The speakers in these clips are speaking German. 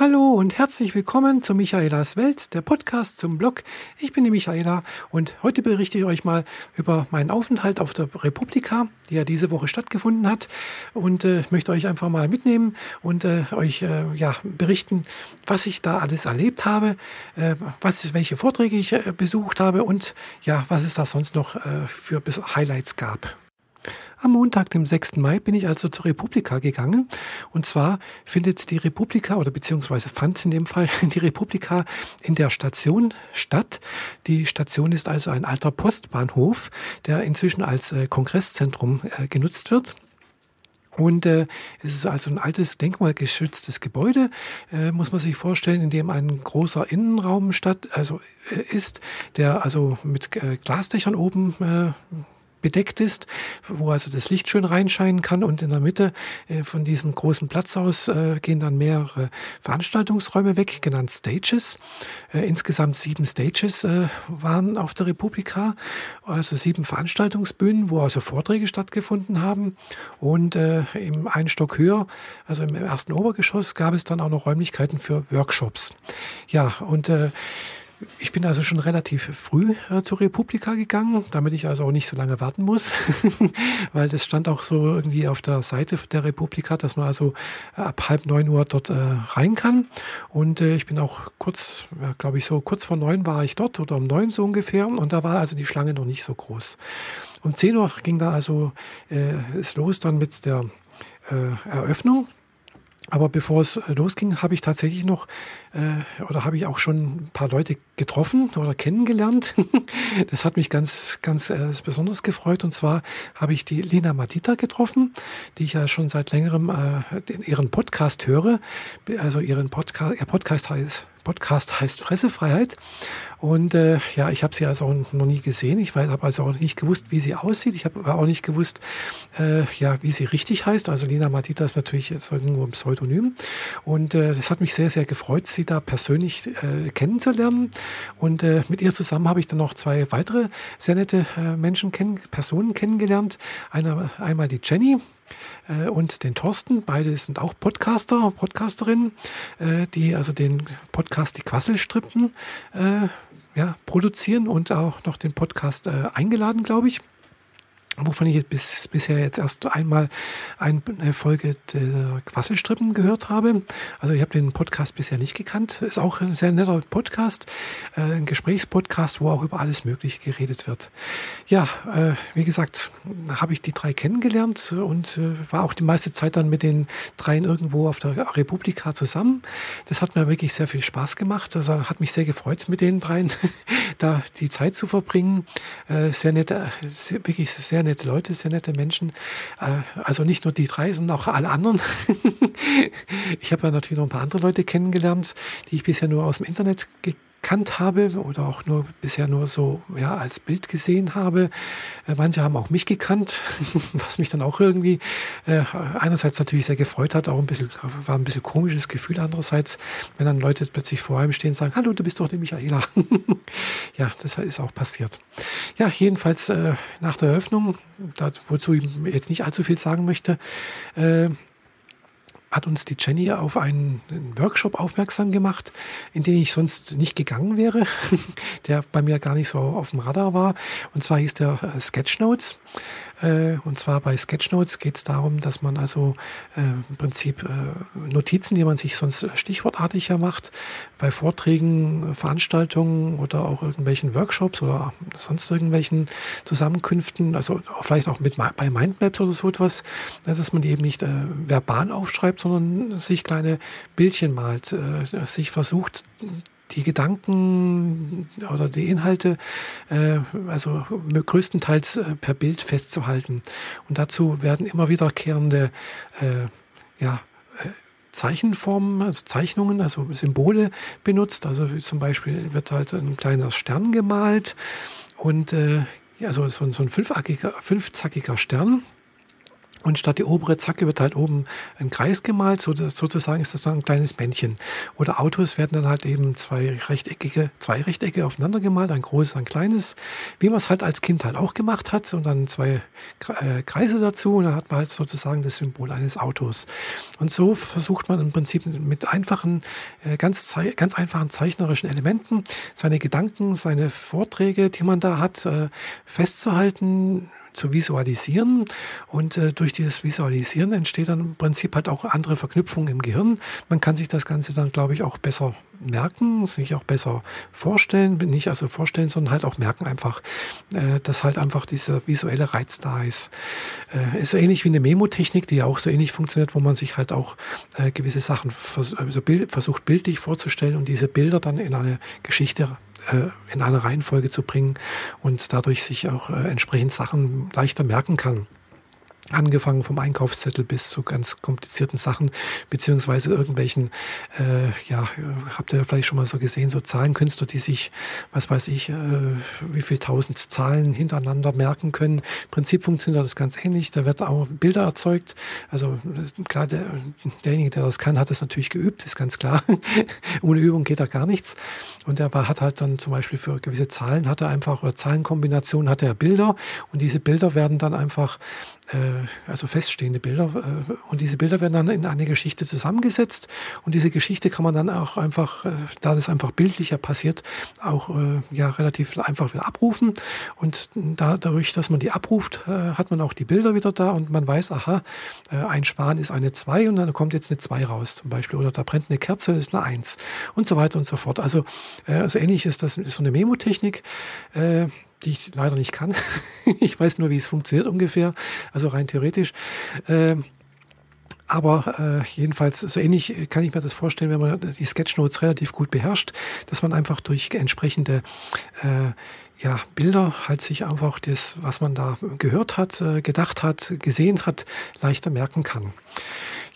Hallo und herzlich willkommen zu Michaelas Welt, der Podcast zum Blog. Ich bin die Michaela und heute berichte ich euch mal über meinen Aufenthalt auf der Republika, die ja diese Woche stattgefunden hat und äh, möchte euch einfach mal mitnehmen und äh, euch äh, ja, berichten, was ich da alles erlebt habe, äh, was, welche Vorträge ich äh, besucht habe und ja, was es da sonst noch äh, für Highlights gab. Am Montag, dem 6. Mai, bin ich also zur Republika gegangen. Und zwar findet die Republika oder beziehungsweise fand in dem Fall die Republika in der Station statt. Die Station ist also ein alter Postbahnhof, der inzwischen als äh, Kongresszentrum äh, genutzt wird. Und äh, es ist also ein altes denkmalgeschütztes Gebäude, äh, muss man sich vorstellen, in dem ein großer Innenraum statt, also äh, ist, der also mit äh, Glasdächern oben äh, bedeckt ist, wo also das Licht schön reinscheinen kann. Und in der Mitte äh, von diesem großen Platz aus äh, gehen dann mehrere Veranstaltungsräume weg, genannt Stages. Äh, insgesamt sieben Stages waren auf der Republika, also sieben Veranstaltungsbühnen, wo also Vorträge stattgefunden haben. Und im einen Stock höher, also im ersten Obergeschoss, gab es dann auch noch Räumlichkeiten für Workshops. Ja, und äh, ich bin also schon relativ früh äh, zur Republika gegangen, damit ich also auch nicht so lange warten muss, weil das stand auch so irgendwie auf der Seite der Republika, dass man also äh, ab halb neun Uhr dort äh, rein kann. Und äh, ich bin auch kurz, glaube ich, so kurz vor neun war ich dort oder um neun so ungefähr. Und da war also die Schlange noch nicht so groß. Um zehn Uhr ging da also äh, es los dann mit der äh, Eröffnung. Aber bevor es äh, losging, habe ich tatsächlich noch äh, oder habe ich auch schon ein paar Leute getroffen oder kennengelernt. das hat mich ganz, ganz äh, besonders gefreut. Und zwar habe ich die Lena Madita getroffen, die ich ja schon seit längerem äh, ihren Podcast höre. Also ihren Podcast, ihr Podcast heißt Podcast heißt Fressefreiheit. Und äh, ja, ich habe sie also auch noch nie gesehen. Ich habe also auch nicht gewusst, wie sie aussieht. Ich habe auch nicht gewusst, äh, ja, wie sie richtig heißt. Also Lina Matita ist natürlich jetzt irgendwo ein Pseudonym. Und äh, hat mich sehr, sehr gefreut, sie da persönlich äh, kennenzulernen. Und äh, mit ihr zusammen habe ich dann noch zwei weitere sehr nette äh, Menschen kennen, Personen kennengelernt. Einer, einmal die Jenny, und den Thorsten. Beide sind auch Podcaster, Podcasterinnen, äh, die also den Podcast Die Quasselstrippen äh, ja, produzieren und auch noch den Podcast äh, eingeladen, glaube ich wovon ich jetzt bis, bisher jetzt erst einmal eine Folge der Quasselstrippen gehört habe. Also ich habe den Podcast bisher nicht gekannt. Ist auch ein sehr netter Podcast, äh, ein Gesprächspodcast, wo auch über alles Mögliche geredet wird. Ja, äh, wie gesagt, habe ich die drei kennengelernt und äh, war auch die meiste Zeit dann mit den dreien irgendwo auf der Republika zusammen. Das hat mir wirklich sehr viel Spaß gemacht. Also hat mich sehr gefreut, mit den dreien da die Zeit zu verbringen. Sehr nette, wirklich sehr nette Leute, sehr nette Menschen. Äh, also nicht nur die drei, sondern auch alle anderen. ich habe ja natürlich noch ein paar andere Leute kennengelernt, die ich bisher nur aus dem Internet gekannt habe oder auch nur bisher nur so ja, als Bild gesehen habe. Äh, manche haben auch mich gekannt, was mich dann auch irgendwie äh, einerseits natürlich sehr gefreut hat, auch ein bisschen, war ein bisschen komisches Gefühl andererseits, wenn dann Leute plötzlich vor einem stehen und sagen, hallo, du bist doch die Michaela. ja, das ist auch passiert. Ja, jedenfalls äh, nach der Eröffnung, da, wozu ich jetzt nicht allzu viel sagen möchte, äh, hat uns die Jenny auf einen, Workshop aufmerksam gemacht, in den ich sonst nicht gegangen wäre, der bei mir gar nicht so auf dem Radar war. Und zwar hieß der äh, Sketchnotes. Äh, und zwar bei Sketchnotes geht es darum, dass man also äh, im Prinzip Notizen, die man sich sonst stichwortartig ja macht, bei Vorträgen, Veranstaltungen oder auch irgendwelchen Workshops oder sonst irgendwelchen Zusammenkünften, also vielleicht auch mit bei Mindmaps oder so etwas, dass man die eben nicht verbal aufschreibt, sondern sich kleine Bildchen malt, sich versucht, die Gedanken oder die Inhalte äh, also größtenteils äh, per Bild festzuhalten. Und dazu werden immer wiederkehrende äh, ja, äh, Zeichenformen, also Zeichnungen, also Symbole benutzt. Also zum Beispiel wird halt ein kleiner Stern gemalt und äh, also so, so ein fünfzackiger, fünfzackiger Stern Und statt die obere Zacke wird halt oben ein Kreis gemalt, so, sozusagen ist das dann ein kleines Männchen. Oder Autos werden dann halt eben zwei rechteckige, zwei Rechtecke aufeinander gemalt, ein großes, ein kleines, wie man es halt als Kind halt auch gemacht hat und dann zwei äh, Kreise dazu und dann hat man halt sozusagen das Symbol eines Autos. Und so versucht man im Prinzip mit einfachen, äh, ganz, ganz einfachen zeichnerischen Elementen seine Gedanken, seine Vorträge, die man da hat, äh, festzuhalten, zu visualisieren. Und äh, durch dieses Visualisieren entsteht dann im Prinzip halt auch andere Verknüpfungen im Gehirn. Man kann sich das Ganze dann, glaube ich, auch besser merken, sich auch besser vorstellen, nicht also vorstellen, sondern halt auch merken einfach, äh, dass halt einfach dieser visuelle Reiz da ist. Äh, ist so ähnlich wie eine Memotechnik, die ja auch so ähnlich funktioniert, wo man sich halt auch äh, gewisse Sachen vers also bild versucht bildlich vorzustellen und diese Bilder dann in eine Geschichte in eine Reihenfolge zu bringen und dadurch sich auch äh, entsprechend Sachen leichter merken kann angefangen vom Einkaufszettel bis zu ganz komplizierten Sachen, beziehungsweise irgendwelchen, äh, ja, habt ihr vielleicht schon mal so gesehen, so Zahlenkünstler, die sich, was weiß ich, äh, wie viel tausend Zahlen hintereinander merken können. Im Prinzip funktioniert das ganz ähnlich. Da wird auch Bilder erzeugt. Also klar, der, derjenige, der das kann, hat das natürlich geübt, ist ganz klar. Ohne Übung geht da gar nichts. Und er hat halt dann zum Beispiel für gewisse Zahlen hat er einfach, oder Zahlenkombinationen hat er Bilder und diese Bilder werden dann einfach äh, also feststehende Bilder. Äh, und diese Bilder werden dann in eine Geschichte zusammengesetzt. Und diese Geschichte kann man dann auch einfach, äh, da das einfach bildlicher passiert, auch ja relativ einfach wieder abrufen. Und dadurch, dass man die abruft, hat man auch die Bilder wieder da und man weiß, aha, ein Schwan ist eine 2 und dann kommt jetzt eine 2 raus zum Beispiel. Oder da brennt eine Kerze, ist eine 1 und so weiter und so fort. Also, also ähnlich ist das so eine Memotechnik die ich leider nicht kann. ich weiß nur, wie es funktioniert ungefähr, also rein theoretisch. Ähm, aber äh, jedenfalls so ähnlich kann ich mir das vorstellen, wenn man die Sketchnotes relativ gut beherrscht, dass man einfach durch entsprechende äh, ja, Bilder halt sich einfach das, was man da gehört hat, äh, gedacht hat, gesehen hat, leichter merken kann.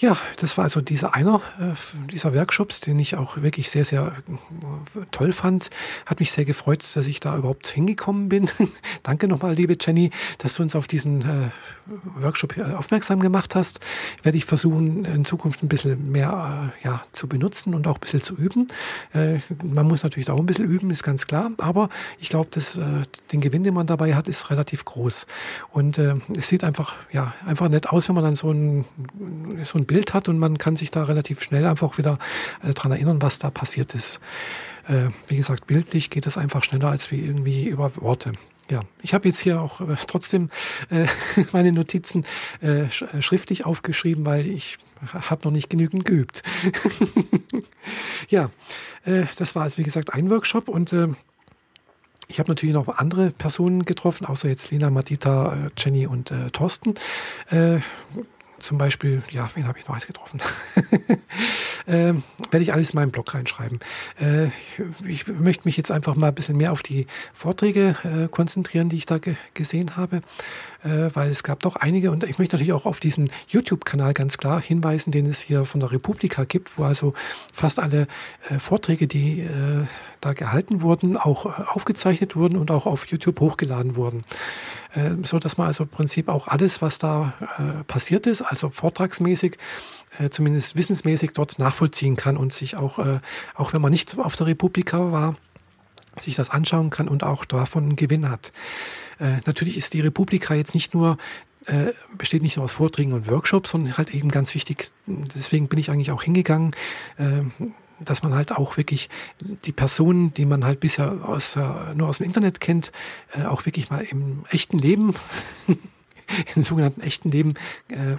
Ja, das war also dieser einer äh, dieser Workshops, den ich auch wirklich sehr, sehr äh, toll fand. Hat mich sehr gefreut, dass ich da überhaupt hingekommen bin. Danke nochmal, liebe Jenny, dass du uns auf diesen Workshop aufmerksam gemacht hast. Werde ich versuchen, in Zukunft ein bisschen mehr ja, zu benutzen und auch ein bisschen zu üben. man muss natürlich auch ein bisschen üben, ist ganz klar. Aber ich glaube, dass den Gewinn, den man dabei hat, ist relativ groß. Und es sieht einfach, ja, einfach nett aus, wenn man dann so ein, so ein Bild hat und man kann sich da relativ schnell einfach wieder äh, dran erinnern, was da passiert ist. Äh, wie gesagt, bildlich geht es einfach schneller als wie irgendwie über Worte. Ja, ich habe jetzt hier auch äh, trotzdem äh, meine Notizen äh, sch äh, schriftlich aufgeschrieben, weil ich habe noch nicht genügend geübt. ja, äh, das war also wie gesagt ein Workshop und äh, ich habe natürlich noch andere Personen getroffen, außer jetzt Lena, Madita, äh, Jenny und äh, Thorsten. Äh, zum Beispiel, ja, wen habe ich noch alles getroffen? äh, werde ich alles in meinen Blog reinschreiben. Äh, ich möchte mich jetzt einfach mal ein bisschen mehr auf die Vorträge äh, konzentrieren, die ich da ge gesehen habe, äh, weil es gab doch einige und ich möchte natürlich auch auf diesen YouTube-Kanal ganz klar hinweisen, den es hier von der Republika gibt, wo also fast alle äh, Vorträge, die äh, da gehalten wurden, auch aufgezeichnet wurden und auch auf YouTube hochgeladen wurden. so dass man also im Prinzip auch alles, was da passiert ist, also vortragsmäßig, äh, zumindest wissensmäßig dort nachvollziehen kann und sich auch, äh, auch wenn man nicht auf der Republika war, sich das anschauen kann und auch davon einen Gewinn hat. Äh, natürlich ist die Republika jetzt nicht nur äh, besteht nicht nur aus Vorträgen und Workshops, sondern halt eben ganz wichtig, deswegen bin ich eigentlich auch hingegangen, äh, dass man halt auch wirklich die Personen, die man halt bisher aus, nur aus dem Internet kennt, äh, auch wirklich mal im echten Leben, im sogenannten echten Leben äh,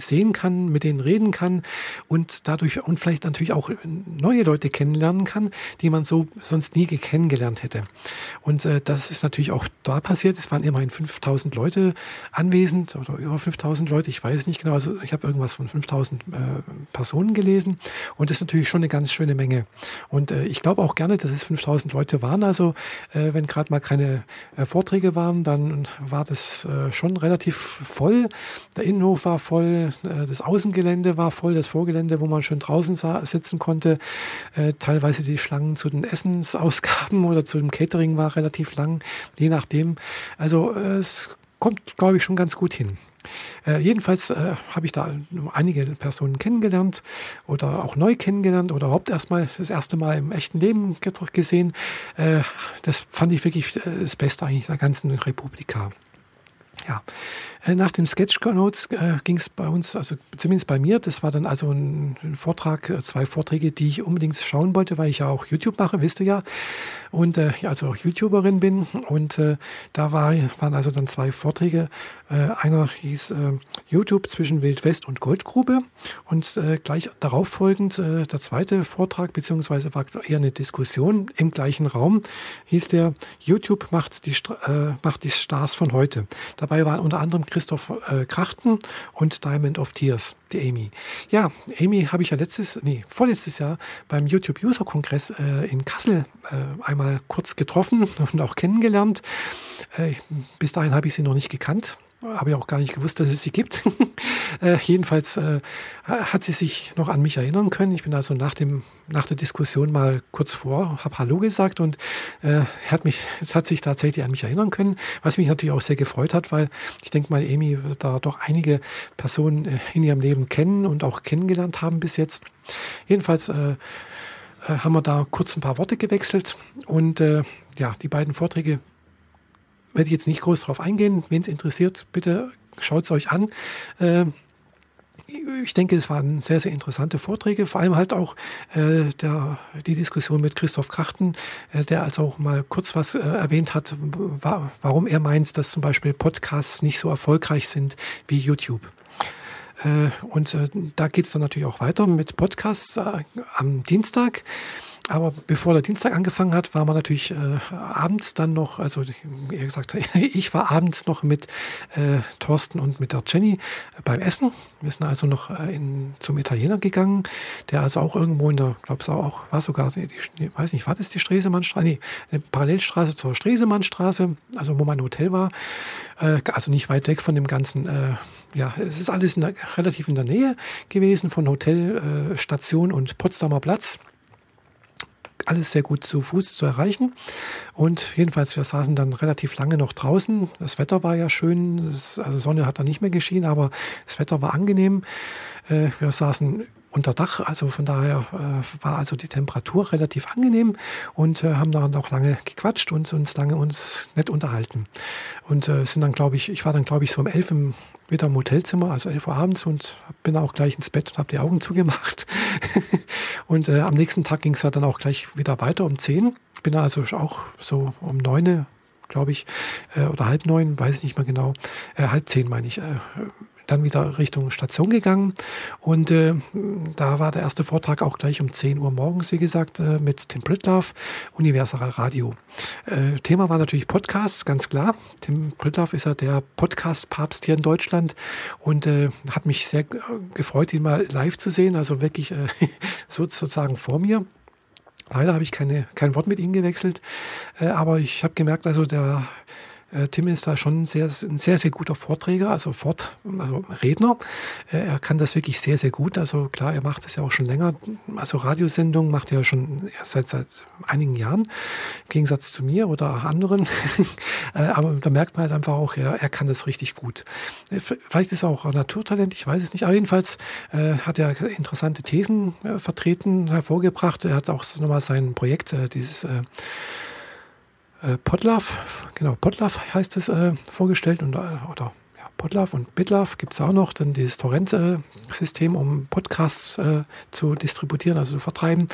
sehen kann, mit denen reden kann und dadurch und vielleicht natürlich auch neue Leute kennenlernen kann, die man so sonst nie kennengelernt hätte. Und äh, das ist natürlich auch da passiert. Es waren immerhin 5000 Leute anwesend oder über 5000 Leute, ich weiß nicht genau. Also ich habe irgendwas von 5000 äh, Personen gelesen und das ist natürlich schon eine ganz schöne Menge. Und äh, ich glaube auch gerne, dass es 5000 Leute waren. Also äh, wenn gerade mal keine äh, Vorträge waren, dann war das äh, schon relativ voll. Der Innenhof war voll, das Außengelände war voll, das Vorgelände, wo man schön draußen sitzen konnte. Äh, teilweise die Schlangen zu den Essensausgaben oder zu dem Catering war relativ lang, je nachdem. Also äh, es kommt, glaube ich, schon ganz gut hin. Äh, jedenfalls äh, habe ich da einige Personen kennengelernt oder auch neu kennengelernt oder überhaupt erstmal das erste Mal im echten Leben gesehen. Äh, das fand ich wirklich äh, das Beste eigentlich der ganzen Republika. Ja, äh, nach dem Sketchnotes äh, ging es bei uns, also zumindest bei mir, das war dann also ein, ein, Vortrag, äh, zwei Vorträge, die ich unbedingt schauen wollte, weil ich ja auch YouTube mache, wisst ihr ja, und äh, also auch YouTuberin bin. Und äh, da war, waren also dann zwei Vorträge. Äh, einer hieß YouTube zwischen Wildwest und Goldgrube und gleich darauf folgend der zweite Vortrag, beziehungsweise war eher eine Diskussion im gleichen Raum, hieß der YouTube macht die, macht die Stars von heute. Dabei waren unter anderem Christoph äh, Krachten und Diamond of Tears, die Amy. Ja, Amy habe ich ja letztes, nee, vorletztes Jahr beim YouTube User Kongress äh, in Kassel äh, einmal kurz getroffen und auch kennengelernt. Äh, bis dahin habe ich sie noch nicht gekannt habe ich auch gar nicht gewusst, dass es sie gibt. äh, jedenfalls äh, hat sie sich noch an mich erinnern können. Ich bin also nach, dem, nach der Diskussion mal kurz vor, habe Hallo gesagt und äh, hat, mich, hat sich tatsächlich an mich erinnern können, was mich natürlich auch sehr gefreut hat, weil ich denke mal, Amy wird da doch einige Personen äh, in ihrem Leben kennen und auch kennengelernt haben bis jetzt. Jedenfalls äh, äh, haben wir da kurz ein paar Worte gewechselt und ja, die beiden Vorträge werde ich jetzt nicht groß drauf eingehen. Wen es interessiert, bitte schaut es euch an. Äh, ich denke, es waren sehr, sehr interessante Vorträge, vor allem halt auch äh, der, die Diskussion mit Christoph Krachten, äh, der also auch mal kurz was äh, erwähnt hat, wa warum er meint, dass zum Beispiel Podcasts nicht so erfolgreich sind wie YouTube. Äh, und äh, da geht es dann natürlich auch weiter mit Podcasts äh, am Dienstag. Aber bevor der Dienstag angefangen hat, war man natürlich äh, abends dann noch, also wie gesagt, ich war abends noch mit äh, Thorsten und mit der Jenny äh, beim Essen. Wir sind also noch äh, in, zum Italiener gegangen, der also auch irgendwo in der, glaube ich, auch war sogar, die, die, weiß nicht, war das die Stresemannstraße? Nee, eine Parallelstraße zur Stresemannstraße, also wo mein Hotel war. Äh, also nicht weit weg von dem ganzen, äh, ja, es ist alles in der, relativ in der Nähe gewesen von Hotel, Station und Potsdamer Platz alles sehr gut zu Fuß zu erreichen. Und jedenfalls, wir saßen dann relativ lange noch draußen. Das Wetter war ja schön, das, also Sonne hat da nicht mehr geschienen, aber das Wetter war angenehm. Äh, wir saßen unter Dach, also von daher äh, war also die Temperatur relativ angenehm und äh, haben dann auch lange gequatscht und uns lange uns nett unterhalten. Und äh, sind dann, glaube ich, ich war dann, glaube ich, so um elf im wieder im Hotelzimmer, also 11 Uhr abends und bin auch gleich ins Bett und habe die Augen zugemacht. und äh, am nächsten Tag ging es dann auch gleich wieder weiter um 10. Bin also auch so um 9 glaube ich, äh, oder halb neun, weiß ich nicht mehr genau, äh, halb zehn meine ich, äh, dann wieder Richtung Station gegangen. Und äh, da war der erste Vortrag auch gleich um 10 Uhr morgens, wie gesagt, äh, mit Tim Pritlove, Universal Radio. Äh, Thema war natürlich Podcasts, ganz klar. Tim Pritlove ist ja der Podcast-Papst hier in Deutschland und äh, hat mich sehr gefreut, ihn mal live zu sehen, also wirklich äh, sozusagen vor mir. Leider habe ich keine, kein Wort mit ihm gewechselt, äh, aber ich habe gemerkt, also der äh, Tim ist da schon sehr, ein sehr, sehr guter Vorträger, also, Fort, also Redner. Äh, er kann das wirklich sehr, sehr gut. Also klar, er macht das ja auch schon länger. Also Radiosendungen macht er ja schon seit, seit einigen Jahren, im Gegensatz zu mir oder anderen. Äh, aber da merkt man halt einfach auch, er, er kann das richtig gut. Vielleicht ist er auch Naturtalent, ich weiß es nicht. Aber jedenfalls hat er interessante Thesen vertreten, hervorgebracht. Er hat auch nochmal sein Projekt, dieses äh, Podlove, genau, Podlove heißt es, äh, vorgestellt und, äh, oder ja, Podlove und Bitlove gibt es auch noch, dann dieses Torrent-System, um Podcasts äh, zu distributieren, also zu vertreiben.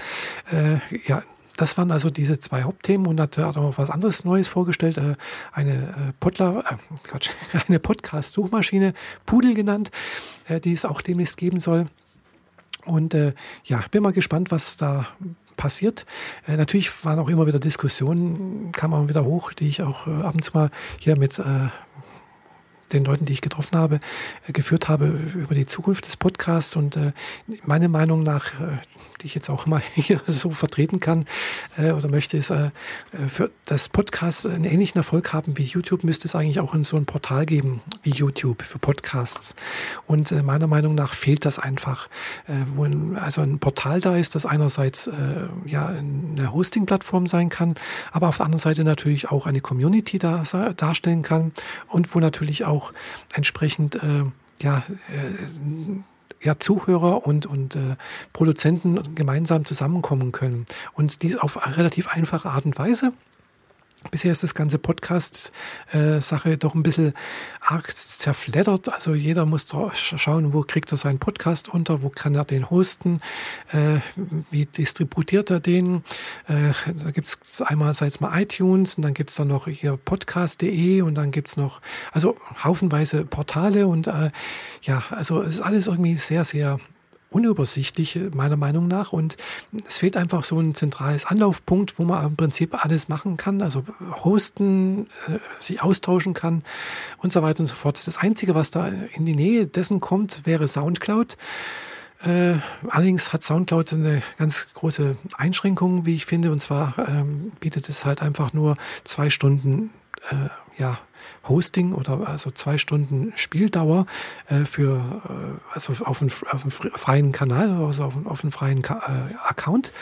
Äh, ja, das waren also diese zwei Hauptthemen und hat, hat auch noch was anderes Neues vorgestellt, äh, eine äh, Podler, äh, Quatsch, eine Podcast-Suchmaschine, Pudel genannt, äh, die es auch demnächst geben soll. Und äh, ja, bin mal gespannt, was da passiert. Äh, natürlich waren auch immer wieder Diskussionen, kam auch wieder hoch, die ich auch äh, ab und zu mal hier mit äh, den Leuten, die ich getroffen habe, äh, geführt habe über die Zukunft des Podcasts und äh, meine Meinung nach, äh, die ich jetzt auch immer hier so vertreten kann äh, oder möchte, ist, äh, äh, für das Podcast einen ähnlichen Erfolg haben wie YouTube, müsste es eigentlich auch in so ein Portal geben wie YouTube für Podcasts. Und meiner Meinung nach fehlt das einfach, wo ein, also ein Portal da ist, das einerseits ja eine Hosting-Plattform sein kann, aber auf der anderen Seite natürlich auch eine Community da, darstellen kann und wo natürlich auch auch entsprechend äh, ja, äh, ja, Zuhörer und, und äh, Produzenten gemeinsam zusammenkommen können. Und dies auf relativ einfache Art und Weise. Bisher ist das ganze Podcast-Sache doch ein bisschen arg zerfleddert. Also jeder muss schauen, wo kriegt er seinen Podcast unter, wo kann er den hosten, äh, wie distributiert er den. Äh, da gibt es einmal, sei es mal iTunes und dann gibt es dann noch hier podcast.de und dann gibt es noch, also haufenweise Portale und äh, ja, also es ist alles irgendwie sehr, sehr unübersichtlich, meiner Meinung nach. Und es fehlt einfach so ein zentrales Anlaufpunkt, wo man im Prinzip alles machen kann, also hosten, äh, sich austauschen kann und so weiter und so fort. Das Einzige, was da in die Nähe dessen kommt, wäre Soundcloud. Äh, allerdings hat Soundcloud eine ganz große Einschränkung, wie ich finde, und zwar ähm, bietet es halt einfach nur zwei Stunden äh, ja, Hosting oder also zwei Stunden Spieldauer äh, für äh, also auf einem, freien Kanal, also auf, auf einem freien Ka äh, Account.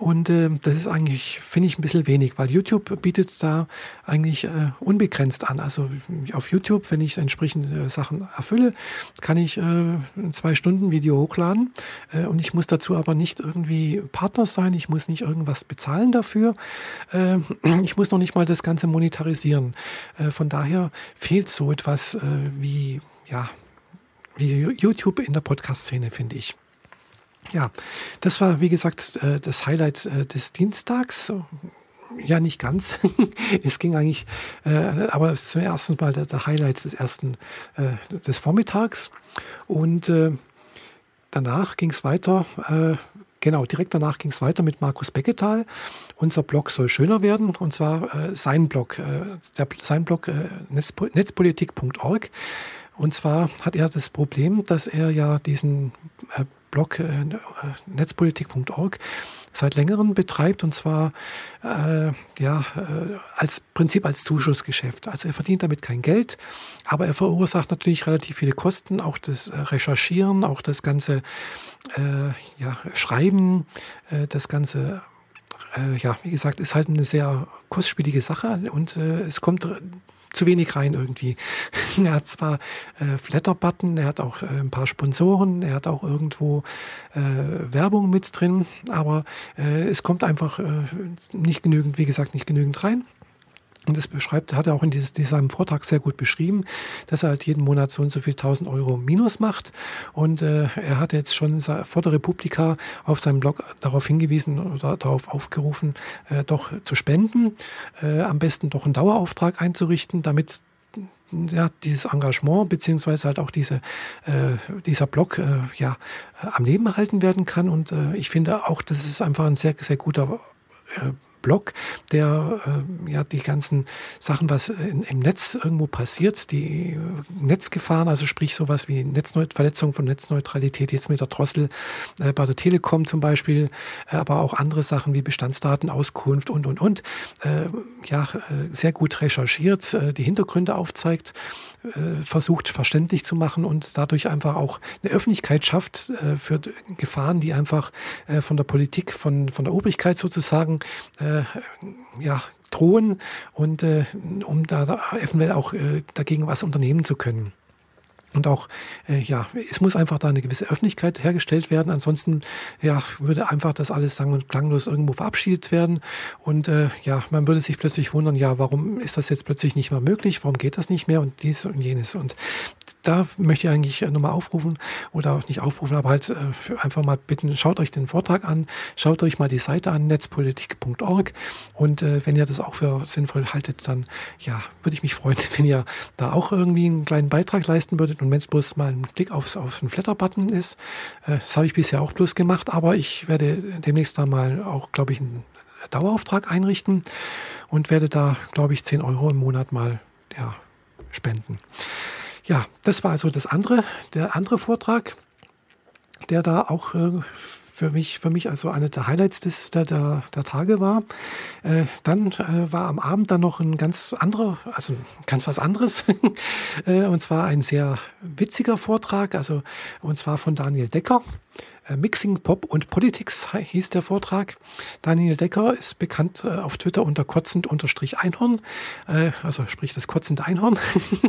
Und äh, das ist eigentlich, finde ich, ein bisschen wenig, weil YouTube bietet da eigentlich äh, unbegrenzt an. Also auf YouTube, wenn ich entsprechende äh, Sachen erfülle, kann ich äh, ein zwei Stunden Video hochladen. Äh, und ich muss dazu aber nicht irgendwie Partner sein, ich muss nicht irgendwas bezahlen dafür. Äh, ich muss noch nicht mal das Ganze monetarisieren. Äh, von daher fehlt so etwas äh, wie, ja, wie YouTube in der Podcast-Szene, finde ich. Ja, das war, wie gesagt, äh, das Highlight äh, des Dienstags. Ja, nicht ganz. es ging eigentlich, äh, aber zum ersten Mal der, Highlight des ersten, des Vormittags. Und danach ging es weiter, genau, direkt danach ging es weiter mit Markus Becketal. Unser Blog soll schöner werden, und zwar sein Blog, der, sein Blog netzpolitik.org. Und zwar hat er das Problem, dass er ja diesen Blog äh, netzpolitik.org seit längerem betreibt und zwar äh, ja äh, als Prinzip als Zuschussgeschäft. Also er verdient damit kein Geld, aber er verursacht natürlich relativ viele Kosten, auch das Recherchieren, auch das ganze äh, ja, Schreiben, das ganze ja, wie gesagt, ist halt eine sehr kostspielige Sache und es kommt zu wenig rein irgendwie. er hat zwar äh, Flatter-Button, er hat auch äh, ein paar Sponsoren, er hat auch irgendwo äh, Werbung mit drin, aber äh, es kommt einfach äh, nicht genügend, wie gesagt, nicht genügend rein. Und das beschreibt, hat er auch in dieses, diesem Vortrag sehr gut beschrieben, dass er halt jeden Monat so und so viel 1000 Euro Minus macht. Und äh, er hat jetzt schon vor der Republika auf seinem Blog darauf hingewiesen oder darauf aufgerufen, äh, doch zu spenden, äh, am besten doch einen Dauerauftrag einzurichten, damit ja, dieses Engagement beziehungsweise halt auch diese, äh, dieser Blog äh, ja, äh, am Leben erhalten werden kann. Und äh, ich finde auch, das ist einfach ein sehr, sehr guter äh, Blog, der äh, ja die ganzen Sachen, was in, im Netz irgendwo passiert, die Netzgefahren, also sprich sowas wie Netzneut Verletzung von Netzneutralität, jetzt mit der Drossel äh, bei der Telekom zum Beispiel, äh, aber auch andere Sachen wie Bestandsdatenauskunft und und und, äh, ja, äh, sehr gut recherchiert, äh, die Hintergründe aufzeigt. äh, versucht verständlich zu machen und dadurch einfach auch eine Öffentlichkeit schafft äh, für Gefahren, die einfach äh, von der Politik, von, von der Obrigkeit sozusagen ja, drohen und um da eventuell auch dagegen was unternehmen zu können. Und auch, äh, ja, es muss einfach da eine gewisse Öffentlichkeit hergestellt werden. Ansonsten, ja, würde einfach das alles sang- und klanglos irgendwo verabschiedet werden. Und äh, ja, man würde sich plötzlich wundern, ja, warum ist das jetzt plötzlich nicht mehr möglich? Warum geht das nicht mehr? Und dies und jenes. Und da möchte ich eigentlich äh, nochmal aufrufen oder auch nicht aufrufen, aber halt äh, einfach mal bitten, schaut euch den Vortrag an, schaut euch mal die Seite an, netzpolitik.org. Und äh, wenn ihr das auch für sinnvoll haltet, dann, ja, würde ich mich freuen, wenn ihr da auch irgendwie einen kleinen Beitrag leisten würdet und wenn es bloß mal ein Klick auf, auf den Flatter-Button ist, äh, das habe ich bisher auch bloß gemacht, aber ich werde demnächst da mal auch, glaube ich, einen Dauerauftrag einrichten und werde da, glaube ich, 10 Euro im Monat mal ja, spenden. Ja, das war also das andere, der andere Vortrag, der da auch äh, für mich, für mich also eine der Highlights des, der, der, der Tage war. Äh, dann äh, war am Abend dann noch ein ganz anderer, also ganz was anderes. äh, und zwar ein sehr witziger Vortrag, also und zwar von Daniel Decker. Äh, Mixing Pop und Politics hieß der Vortrag. Daniel Decker ist bekannt äh, auf Twitter unter kotzend-einhorn, äh, also sprich das kotzende Einhorn.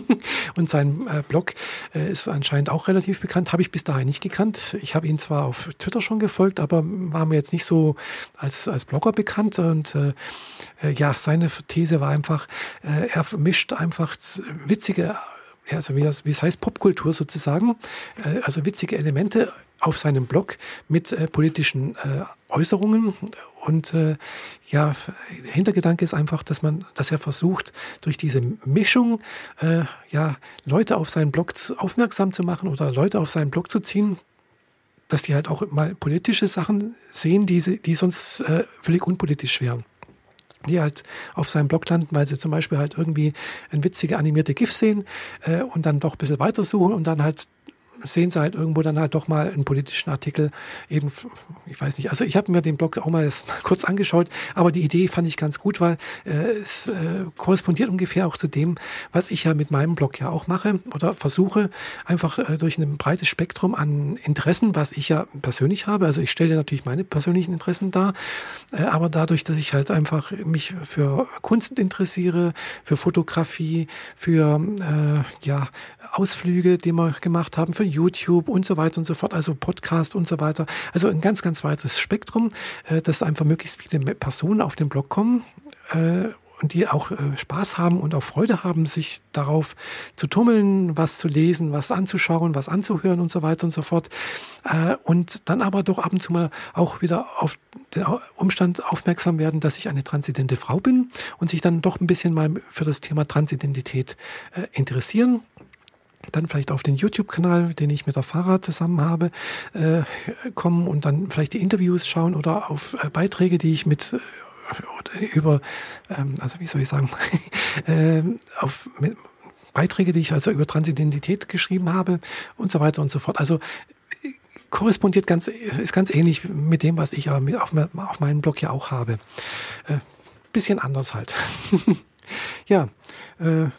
und sein Blog ist anscheinend auch relativ bekannt, habe ich bis dahin nicht gekannt. Ich habe ihn zwar auf Twitter schon gefolgt, aber war mir jetzt nicht so als, als Blogger bekannt. Und äh, ja, seine These war einfach, äh, er mischt einfach witzige also wie, wie es heißt, Popkultur sozusagen, also witzige Elemente auf seinem Blog mit äh, politischen äh, Äußerungen. Und äh, ja, Hintergedanke ist einfach, dass man, dass er versucht, durch diese Mischung äh, ja Leute auf seinen Blog aufmerksam zu machen oder Leute auf seinen Blog zu ziehen, dass die halt auch mal politische Sachen sehen, die, die sonst äh, völlig unpolitisch wären die halt auf seinem Blog landen, weil sie zum Beispiel halt irgendwie ein witzige animierte GIF sehen äh, und dann doch ein bisschen weitersuchen und dann halt sehen sie halt irgendwo dann halt doch mal einen politischen Artikel. Eben, ich weiß nicht, also ich habe mir den Blog auch mal kurz angeschaut, aber die Idee fand ich ganz gut, weil äh, es äh, korrespondiert ungefähr auch zu dem, was ich ja mit meinem Blog ja auch mache oder versuche, einfach äh, durch ein breites Spektrum an Interessen, was ich ja persönlich habe, also ich stelle natürlich meine persönlichen Interessen dar, äh, aber dadurch, dass ich halt einfach mich für Kunst interessiere, für Fotografie, für äh, ja, Ausflüge, die wir gemacht haben, für YouTube und so weiter und so fort, also Podcast und so weiter. Also ein ganz, ganz weites Spektrum, äh, dass einfach möglichst viele Personen auf den Blog kommen äh, und die auch äh, Spaß haben und auch Freude haben, sich darauf zu tummeln, was zu lesen, was anzuschauen, was anzuhören und so weiter und so fort. und dann aber doch ab und zu mal auch wieder auf den Umstand aufmerksam werden, dass ich eine transidente Frau bin und sich dann doch ein bisschen mal für das Thema Transidentität interessieren dann vielleicht auf den YouTube-Kanal, den ich mit der Fahrer zusammen habe, äh, kommen und dann vielleicht die Interviews schauen oder auf äh, Beiträge, die ich mit äh, über, ähm, also wie soll ich sagen, äh, auf mit, Beiträge, die ich also über Transidentität geschrieben habe und so weiter und so fort. Also korrespondiert ganz, ist ganz ähnlich mit dem, was ich auf, auf meinem Blog ja auch habe. Äh, bisschen anders halt. ja, äh,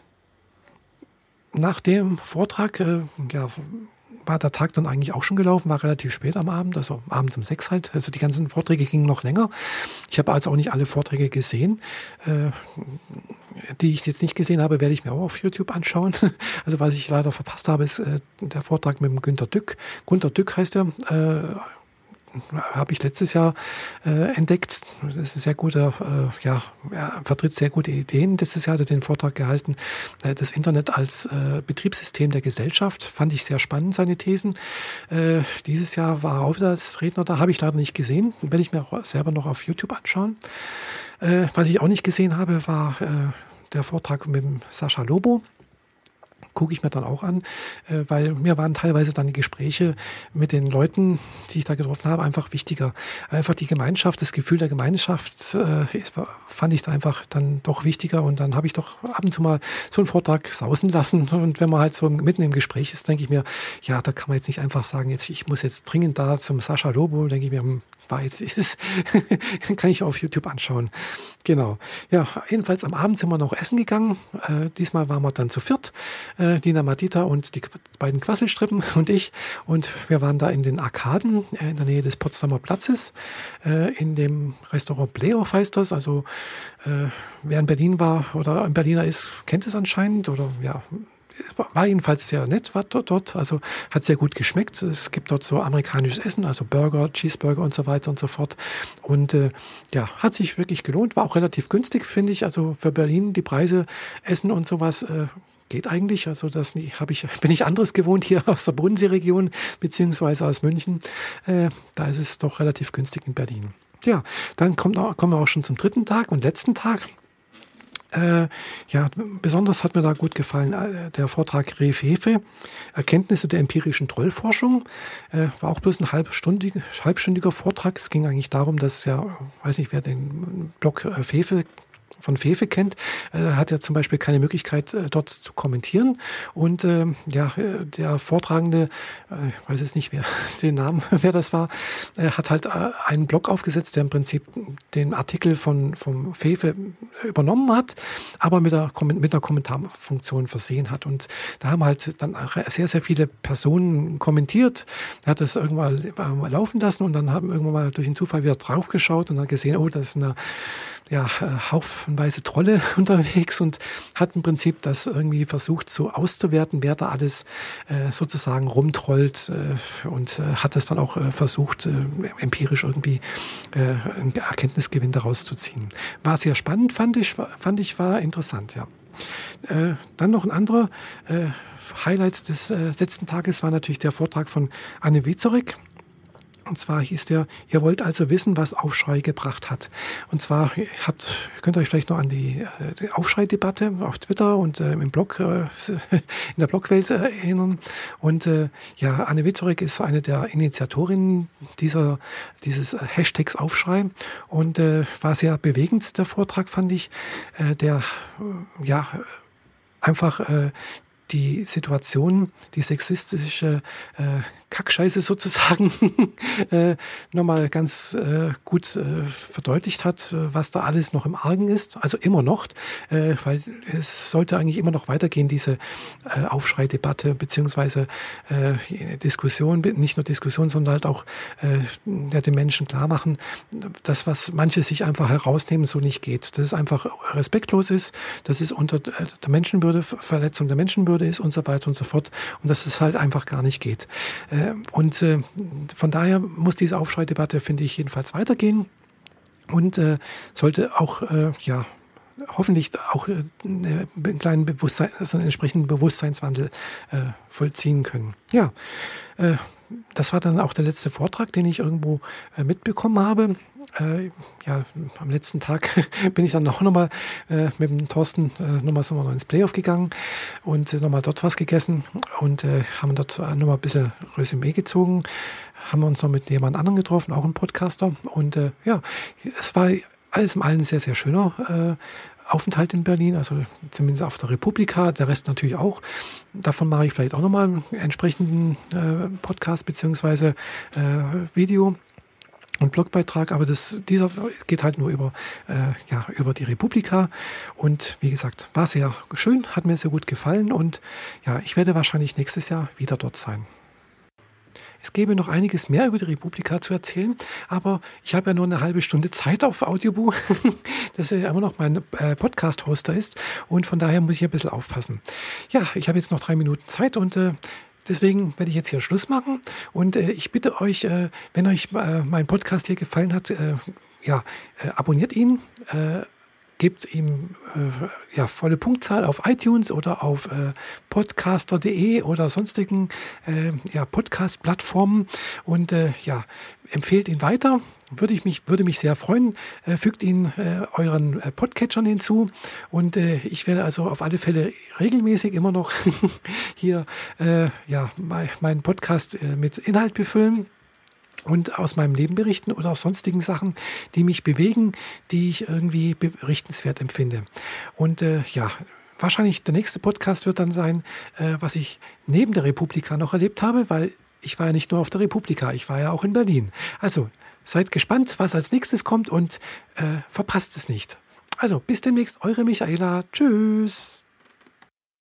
nach dem Vortrag äh, ja, war der Tag dann eigentlich auch schon gelaufen, war relativ spät am Abend, also abends um sechs halt. Also die ganzen Vorträge gingen noch länger. Ich habe also auch nicht alle Vorträge gesehen. Äh, die ich jetzt nicht gesehen habe, werde ich mir auch auf YouTube anschauen. Also was ich leider verpasst habe, ist äh, der Vortrag mit dem Günter Dück. Günter Dück heißt er, äh, habe ich letztes Jahr äh, entdeckt. Das ist ein sehr guter, äh, ja, er vertritt sehr gute Ideen. Letztes Jahr hat er den Vortrag gehalten, äh, das Internet als äh, Betriebssystem der Gesellschaft. Fand ich sehr spannend, seine Thesen. Äh, dieses Jahr war er auch wieder als Redner da, habe ich leider nicht gesehen. Werde ich mir auch selber noch auf YouTube anschauen. Äh, was ich auch nicht gesehen habe, war der Vortrag mit Sascha Lobo gucke ich mir dann auch an, äh, weil mir waren teilweise dann die Gespräche mit den Leuten, die ich da getroffen habe, einfach wichtiger. Einfach die Gemeinschaft, das Gefühl der Gemeinschaft äh, fand ich da einfach dann doch wichtiger und dann habe ich doch ab und zu mal so einen Vortrag sausen lassen und wenn man halt so mitten im Gespräch ist, denke ich mir, ja, da kann man jetzt nicht einfach sagen, jetzt ich muss jetzt dringend da zum Sascha Lobo, denke ich mir, war jetzt ist, kann ich auf YouTube anschauen. Genau. Ja, jedenfalls am Abend sind wir noch essen gegangen. Äh, diesmal waren wir dann zu viert. Äh, Dina Madita und die beiden Quasselstrippen und ich. Und wir waren da in den Arkaden äh, in der Nähe des Potsdamer Platzes. Äh, in dem Restaurant Bleow heißt das. Also äh, wer in Berlin war oder ein Berliner ist, kennt es anscheinend. Oder ja, war jedenfalls sehr nett war dort, also hat sehr gut geschmeckt. Es gibt dort so amerikanisches Essen, also Burger, Cheeseburger und so weiter und so fort. Und äh, ja, hat sich wirklich gelohnt, war auch relativ günstig, finde ich. Also für Berlin die Preise, Essen und sowas äh, geht eigentlich. Also das ich, bin ich anderes gewohnt hier aus der Bodenseeregion beziehungsweise aus München. Äh, da ist es doch relativ günstig in Berlin. Ja, dann kommt, kommen wir auch schon zum dritten Tag und letzten Tag. Äh, ja, besonders hat mir da gut gefallen äh, der Vortrag Ref Hefe, Erkenntnisse der empirischen Trollforschung. Äh, war auch bloß ein halbstündiger Vortrag. Es ging eigentlich darum, dass ja, weiß nicht, wer den Blog äh, Fefe von Fefe kennt, äh, hat ja zum Beispiel keine Möglichkeit, äh, dort zu kommentieren. Und äh, ja, äh, der Vortragende, äh, ich weiß jetzt nicht, wer den Namen, wer das war, äh, hat halt einen Blog aufgesetzt, der im Prinzip den Artikel von vom Fefe übernommen hat, aber mit der, mit der Kommentarfunktion versehen hat. Und da haben halt dann sehr, sehr viele Personen kommentiert. Er hat das irgendwann laufen lassen und dann haben irgendwann mal durch den Zufall wieder draufgeschaut und dann gesehen, oh, das ist eine ja, haufenweise Trolle unterwegs und hat im Prinzip das irgendwie versucht so auszuwerten, wer da alles äh, sozusagen rumtrollt äh, und äh, hat das dann auch äh, versucht, äh, empirisch irgendwie äh, einen Erkenntnisgewinn daraus zu ziehen. War sehr spannend, fand ich, fand ich war interessant, ja. dann noch ein anderer Highlight des letzten Tages war natürlich der Vortrag von Anne Wezorek. Und zwar hieß der, ihr wollt also wissen, was Aufschrei gebracht hat. Und zwar habt, könnt ihr euch vielleicht noch an die, äh, die Aufschrei-Debatte auf Twitter und äh, im Blog, äh, in der Blogwelt äh, erinnern. Und äh, ja, Anne Witzorek ist eine der Initiatorinnen dieser, dieses Hashtags Aufschrei und äh, war sehr bewegend, der Vortrag, fand ich, der ja einfach die Situation, die sexistische äh, Kackscheiße sozusagen äh, nochmal ganz äh, gut äh, verdeutlicht hat, äh, was da alles noch im Argen ist. Also immer noch, äh, weil es sollte eigentlich immer noch weitergehen, diese äh, Aufschreidebatte beziehungsweise äh, Diskussion, nicht nur Diskussion, sondern halt auch äh, ja, den Menschen klar machen, dass was manche sich einfach herausnehmen, so nicht geht. Dass es einfach respektlos ist, dass es unter der Menschenwürde, Verletzung der Menschenwürde ist und so weiter und so fort und dass es halt einfach gar nicht geht. Äh, äh, und äh, von daher muss diese Aufschreidebatte, finde ich, jedenfalls weitergehen und äh, sollte auch, ja, hoffentlich auch einen kleinen Bewusstsein, also einen entsprechenden Bewusstseinswandel vollziehen können. Ja, das war dann auch der letzte Vortrag, den ich irgendwo äh, mitbekommen habe. Äh, ja, am letzten Tag bin ich dann auch nochmal äh, mit dem Thorsten äh, nochmal so ins Playoff gegangen und äh, nochmal dort was gegessen und äh, haben dort nochmal ein bisschen Resümee gezogen. Haben uns noch mit jemand anderem getroffen, auch ein Podcaster. Und äh, ja, es war alles im allen sehr, sehr schöner Aufenthalt in Berlin, also zumindest auf der Republika, der Rest natürlich auch. Davon mache ich vielleicht auch nochmal einen entsprechenden äh, Podcast beziehungsweise äh, Video und Blogbeitrag, aber das, dieser geht halt nur über, äh, ja, über die Republika. Und wie gesagt, war sehr schön, hat mir sehr gut gefallen und ja, ich werde wahrscheinlich nächstes Jahr wieder dort sein. Es gäbe noch einiges mehr über die Republika zu erzählen, aber ich habe ja nur eine halbe Stunde Zeit auf Audioboo, dass er immer noch mein äh, Podcast-Hoster ist und von daher muss ich ein bisschen aufpassen. Ja, ich habe jetzt noch drei Minuten Zeit und äh, Deswegen werde ich jetzt hier Schluss machen und äh, ich bitte euch, äh, wenn euch äh, mein Podcast hier gefallen hat, äh, ja, äh, abonniert ihn, äh, gebt ihm äh, ja, volle Punktzahl auf iTunes oder auf äh, podcaster.de oder sonstigen äh, ja, Podcast-Plattformen und äh, ja, empfehlt ihn weiter. Würde ich mich, würde mich sehr freuen. Äh, fügt ihn äh, euren Podcatchern hinzu und ich werde also auf alle Fälle regelmäßig immer noch hier ja, meinen Podcast mit Inhalt befüllen und aus meinem Leben berichten oder aus sonstigen Sachen, die mich bewegen, die ich irgendwie berichtenswert empfinde. Und äh, ja, wahrscheinlich der nächste Podcast wird dann sein, äh, was ich neben der Republika noch erlebt habe, weil ich war ja nicht nur auf der Republika, ich war ja auch in Berlin. Also seid gespannt, was als nächstes kommt und äh, verpasst es nicht. Also bis demnächst, eure Michaela. Tschüss.